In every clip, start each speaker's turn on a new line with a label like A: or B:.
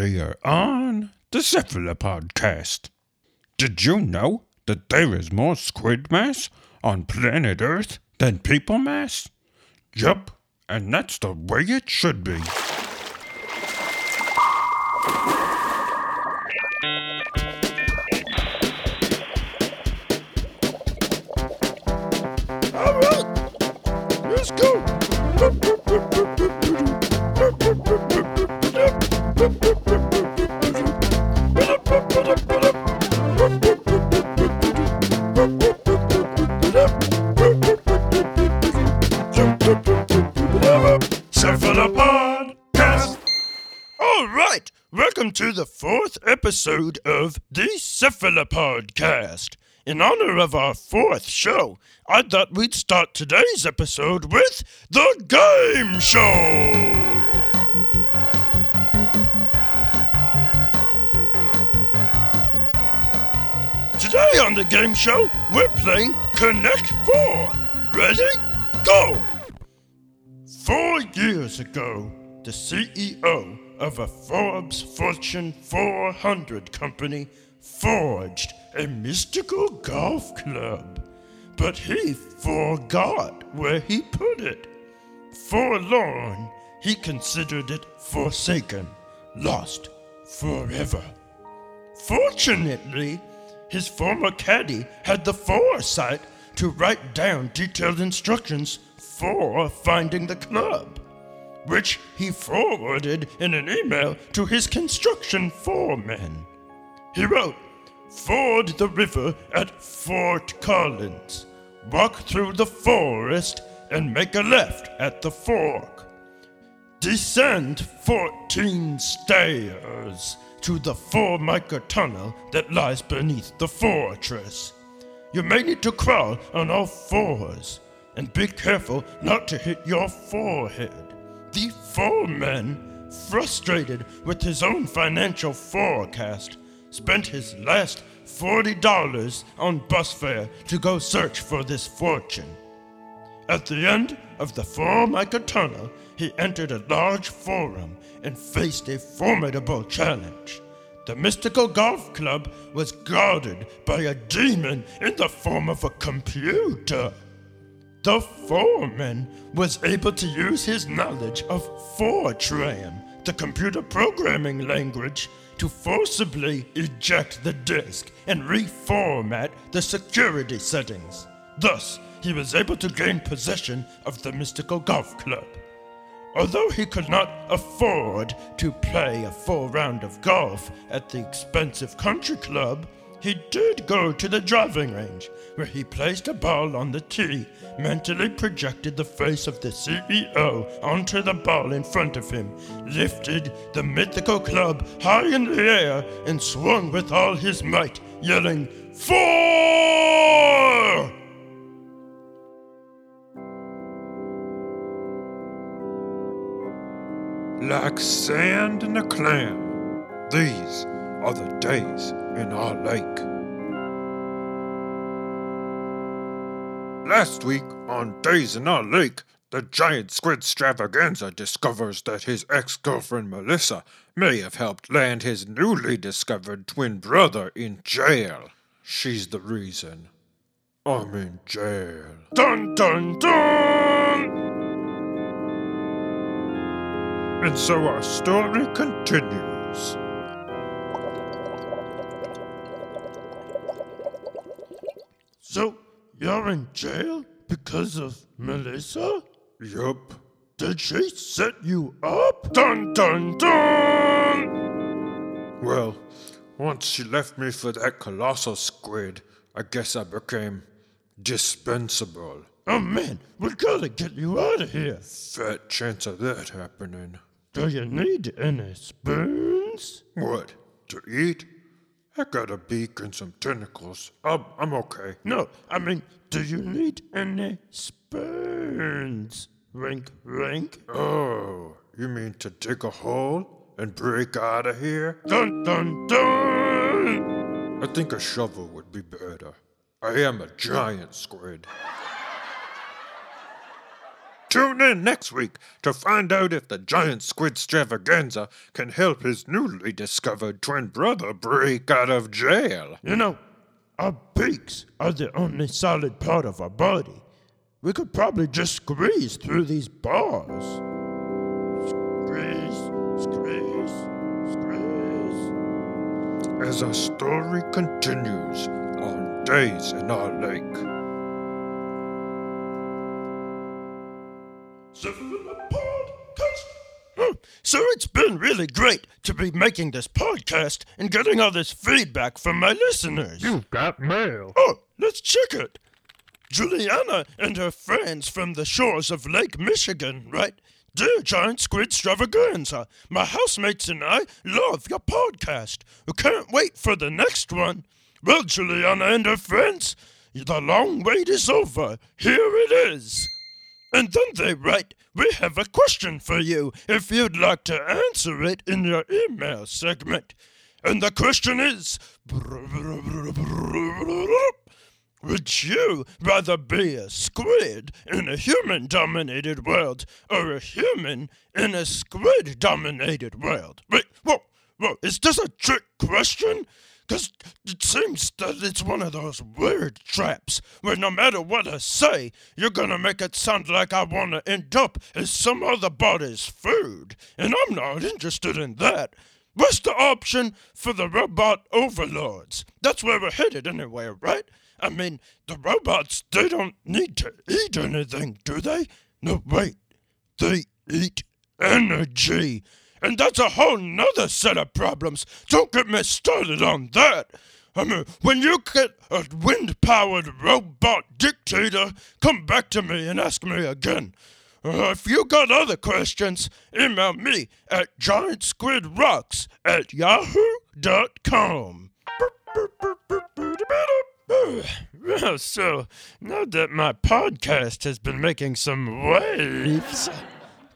A: Earlier on the Cephalopodcast. Did you know that there is more squid mass on planet Earth than people mass? Yup, and that's the way it should be.
B: All right, let's go. To the fourth episode of the Cephalopodcast. In honor of our fourth show, I thought we'd start today's episode with the game show. Today on the game show, we're playing Connect 4. Ready? Go! Four years ago, the CEO of a Forbes Fortune 400 company forged a mystical golf club. But he forgot where he put it. Forlorn, he considered it forsaken, lost forever. Fortunately, his former caddy had the foresight to write down detailed instructions for finding the club, which he forwarded in an email to his construction foreman. He wrote, Ford the river at Fort Collins, walk through the forest and make a left at the fork. Descend 14 stairs to the Formica tunnel that lies beneath the fortress. You may need to crawl on all fours, and be careful not to hit your forehead. The foreman, frustrated with his own financial forecast, spent his last $40 on bus fare to go search for this fortune. At the end of the Formica tunnel, he entered a large forum and faced a formidable challenge. The mystical golf club was guarded by a demon in the form of a computer. The foreman was able to use his knowledge of Fortran, the computer programming language, to forcibly eject the disk and reformat the security settings. Thus, he was able to gain possession of the mystical golf club. Although he could not afford to play a full round of golf at the expensive country club, he did go to the driving range, where he placed a ball on the tee, mentally projected the face of the CEO onto the ball in front of him, lifted the mythical club high in the air, and swung with all his might, yelling, Four!
A: Like sand in a clam, these are the days in our lake. Last week on Days in Our Lake, the giant Squidstravaganza discovers that his ex girlfriend Melissa may have helped land his newly discovered twin brother in jail. She's the reason. I'm in jail.
B: Dun dun dun!
A: And so our story continues.
B: So, you're in jail because of Melissa?
A: Yup.
B: Did she set you up? Dun dun dun!
A: Well, once she left me for that colossal squid, I guess I became dispensable.
B: Oh man, we gotta get you out of here.
A: Fat chance of that happening.
B: Do you need any spoons?
A: What? To eat? I got a beak and some tentacles. I'm, I'm okay.
B: No, I mean, do you need any spoons? Wink, wink.
A: Oh, you mean to dig a hole and break out of here?
B: Dun dun dun!
A: I think a shovel would be better. I am a giant squid. Tune in next week to find out if the giant Squidstravaganza can help his newly discovered twin brother break out of jail.
B: You know, our beaks are the only solid part of our body. We could probably just squeeze through these bars. Squeeze, squeeze, squeeze.
A: As our story continues on Days in Our Lake.
B: So it's been really great to be making this podcast and getting all this feedback from my listeners.
C: You've got mail.
B: Oh, let's check it. Juliana and her friends from the shores of Lake Michigan right? Dear Giant Squidstravaganza, my housemates and I love your podcast. We can't wait for the next one. Well, Juliana and her friends, the long wait is over. Here it is. And then they write, We have a question for you if you'd like to answer it in your email segment. And the question is Would you rather be a squid in a human dominated world or a human in a squid dominated world? Wait, whoa, whoa, is this a trick question? Because it seems that it's one of those weird traps where no matter what I say, you're gonna make it sound like I wanna end up as some other body's food. And I'm not interested in that. What's the option for the robot overlords? That's where we're headed anyway, right? I mean, the robots, they don't need to eat anything, do they? No, wait. They eat energy. And that's a whole nother set of problems. Don't get me started on that. I mean, when you get a wind powered robot dictator, come back to me and ask me again. Uh, if you got other questions, email me at giantsquidrocks at yahoo.com. So now that my podcast has been making some waves,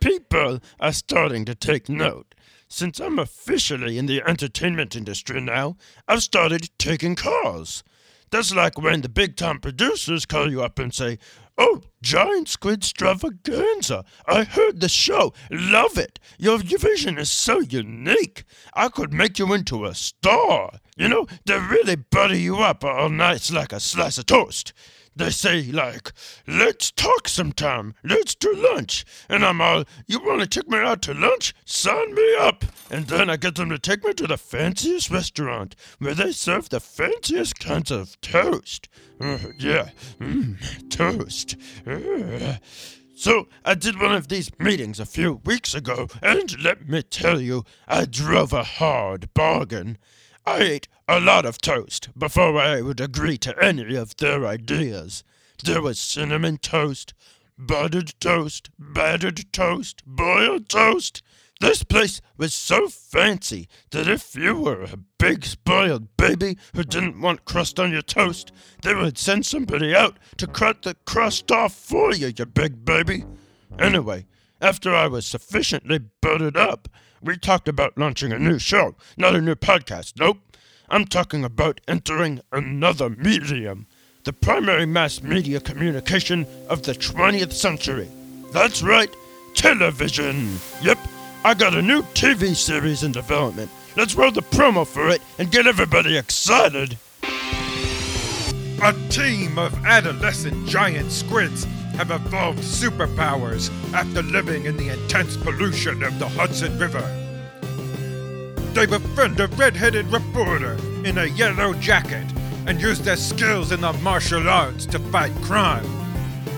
B: people are starting to take note. Since I'm officially in the entertainment industry now, I've started taking calls. That's like when the big time producers call you up and say, Oh, Giant Squidstravaganza. I heard the show. Love it. Your vision is so unique. I could make you into a star. You know, they really butter you up all night like a slice of toast. They say, like, let's talk sometime. Let's do lunch. And I'm all, you want to take me out to lunch? Sign me up. And then I get them to take me to the fanciest restaurant where they serve the fanciest kinds of toast. Uh, yeah, mm, toast. Uh. So I did one of these meetings a few weeks ago, and let me tell you, I drove a hard bargain. I ate a lot of toast before I would agree to any of their ideas. There was cinnamon toast, buttered toast, battered toast, boiled toast. This place was so fancy that if you were a big spoiled baby who didn't want crust on your toast, they would send somebody out to cut the crust off for you, you big baby. Anyway, after I was sufficiently buttered up, we talked about launching a new show, not a new podcast. Nope. I'm talking about entering another medium, the primary mass media communication of the 20th century. That's right, television. Yep, I got a new TV series in development. Let's roll the promo for it and get everybody excited.
A: A team of adolescent giant squids have evolved superpowers after living in the intense pollution of the Hudson River. They befriend a red-headed reporter in a yellow jacket and use their skills in the martial arts to fight crime.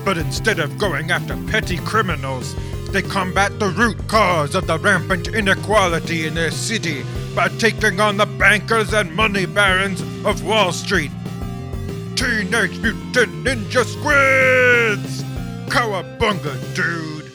A: But instead of going after petty criminals, they combat the root cause of the rampant inequality in their city by taking on the bankers and money barons of Wall Street. Teenage Mutant Ninja Squids! Cowabunga, dude!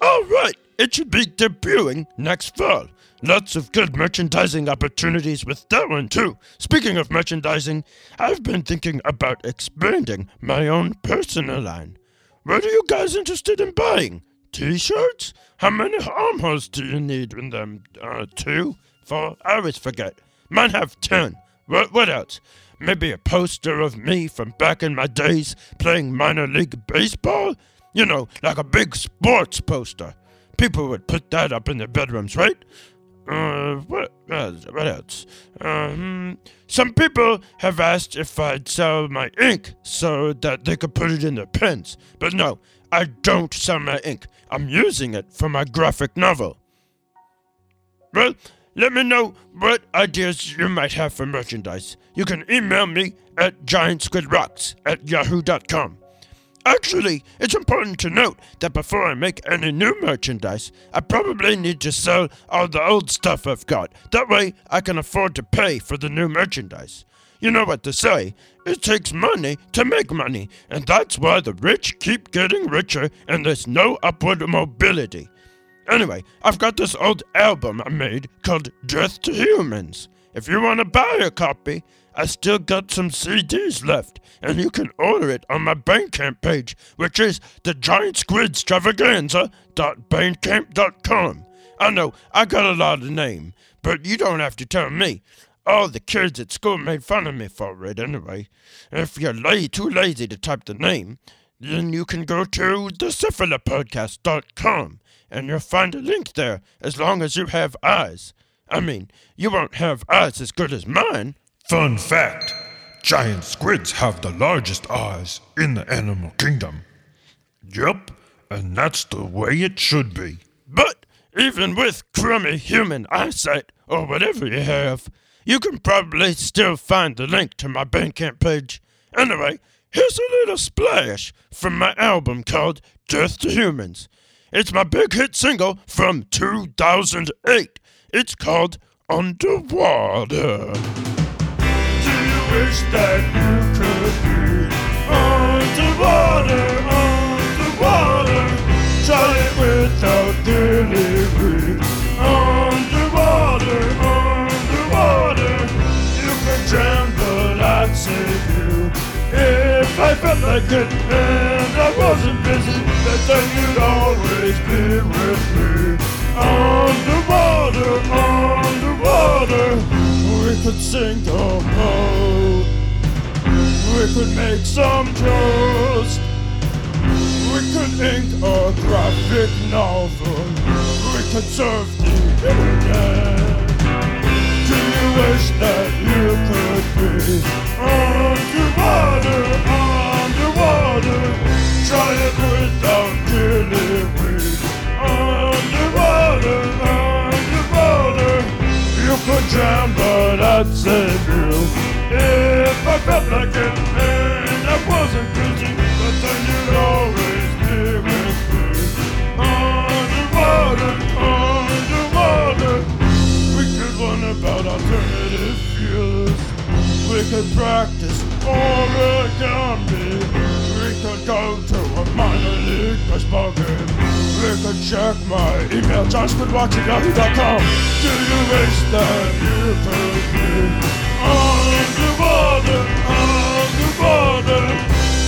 B: All right, it should be debuting next fall. Lots of good merchandising opportunities with that one, too. Speaking of merchandising, I've been thinking about expanding my own personal line. What are you guys interested in buying? T shirts? How many armholes do you need in them? Uh, two? Four? I always forget. Mine have ten. What, what else? Maybe a poster of me from back in my days playing minor league baseball? You know, like a big sports poster. People would put that up in their bedrooms, right? Uh, what, uh, what else? Um, some people have asked if I'd sell my ink so that they could put it in their pens. But no, I don't sell my ink. I'm using it for my graphic novel. Well, let me know what ideas you might have for merchandise. You can email me at giantsquidrocks at yahoo.com. Actually, it's important to note that before I make any new merchandise, I probably need to sell all the old stuff I've got. That way, I can afford to pay for the new merchandise. You know what to say. It takes money to make money, and that's why the rich keep getting richer and there's no upward mobility. Anyway, I've got this old album I made called Death to Humans. If you want to buy a copy, I still got some CDs left, and you can order it on my Bandcamp page, which is the Giant I know, I got a lot of name, but you don't have to tell me. All the kids at school made fun of me for it anyway. If you're la- too lazy to type the name, then you can go to thecephalopodcast.com and you'll find a link there as long as you have eyes. I mean, you won't have eyes as good as mine.
A: Fun fact giant squids have the largest eyes in the animal kingdom. Yup, and that's the way it should be.
B: But even with crummy human eyesight, or whatever you have, you can probably still find the link to my Bandcamp page. Anyway, here's a little splash from my album called Death to Humans. It's my big hit single from 2008. It's called Underwater. Do you wish that you could be underwater, underwater? Try it without delivery. Underwater, underwater. You could drown, but I'd save you. If I felt like it and I wasn't busy, then you'd always be with me. Underwater, could sink a boat. We could make some toast. We could ink a graphic novel. We could surf the internet. Do you wish that you could be underwater, underwater? Try it without delivery. But I'd save you. If I felt like it and I wasn't busy, but then you'd always be with me. Underwater, underwater. We could learn about alternative fuels. We could practice origami. We could go to a minor league baseball game. We could check my email, johnsquidwatch@yahoo.com. Do you wish that you could be underwater, underwater?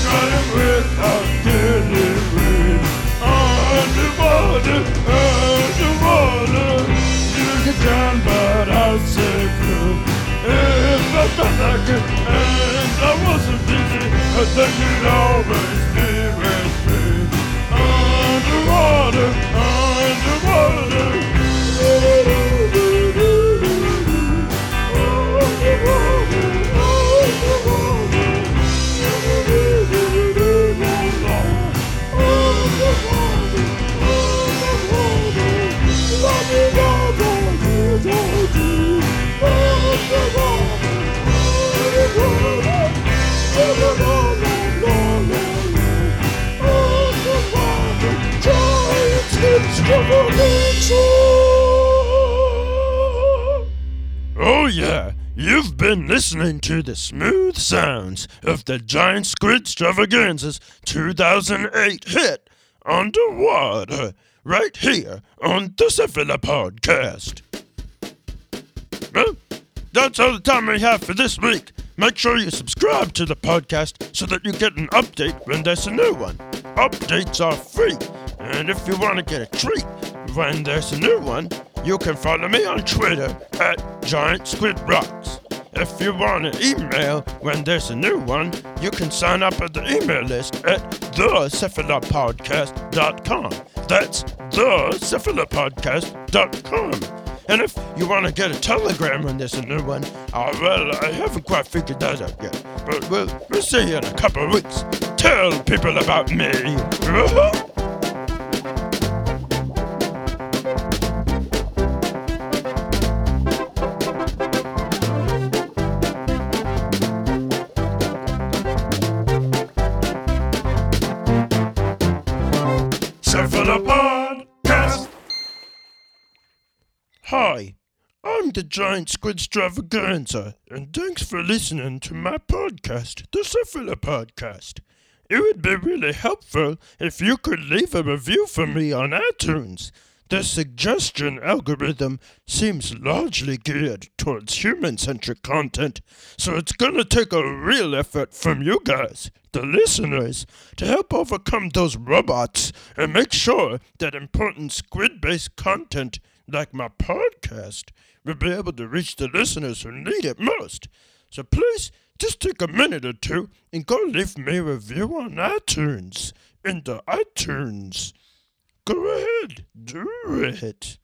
B: Try it without delivery. Underwater, underwater. You can drown, but I'll save you. If I felt like it and I wasn't busy, but then you'd always be with me. Yeah. You've been listening to the smooth sounds of the Giant Squidstravaganza's 2008 hit, Underwater, right here on the Cephalopodcast. Well, that's all the time we have for this week. Make sure you subscribe to the podcast so that you get an update when there's a new one. Updates are free, and if you want to get a treat when there's a new one, you can follow me on Twitter at Giant Squid Rocks. if you want an email when there's a new one, you can sign up at the email list at thecephalopodcast.com. That's thecephalopodcast.com. And if you want to get a telegram when there's a new one, uh, well, I haven't quite figured that out yet. But we'll, we'll see you in a couple of weeks. Tell people about me. the Giant Squidstravaganza, and thanks for listening to my podcast, the Cephalopodcast. It would be really helpful if you could leave a review for me on iTunes. The suggestion algorithm seems largely geared towards human centric content, so it's gonna take a real effort from you guys, the listeners, to help overcome those robots and make sure that important squid based content, like my podcast, will be able to reach the listeners who need it most. So please just take a minute or two and go leave me a review on iTunes. In the iTunes. Go ahead, do it.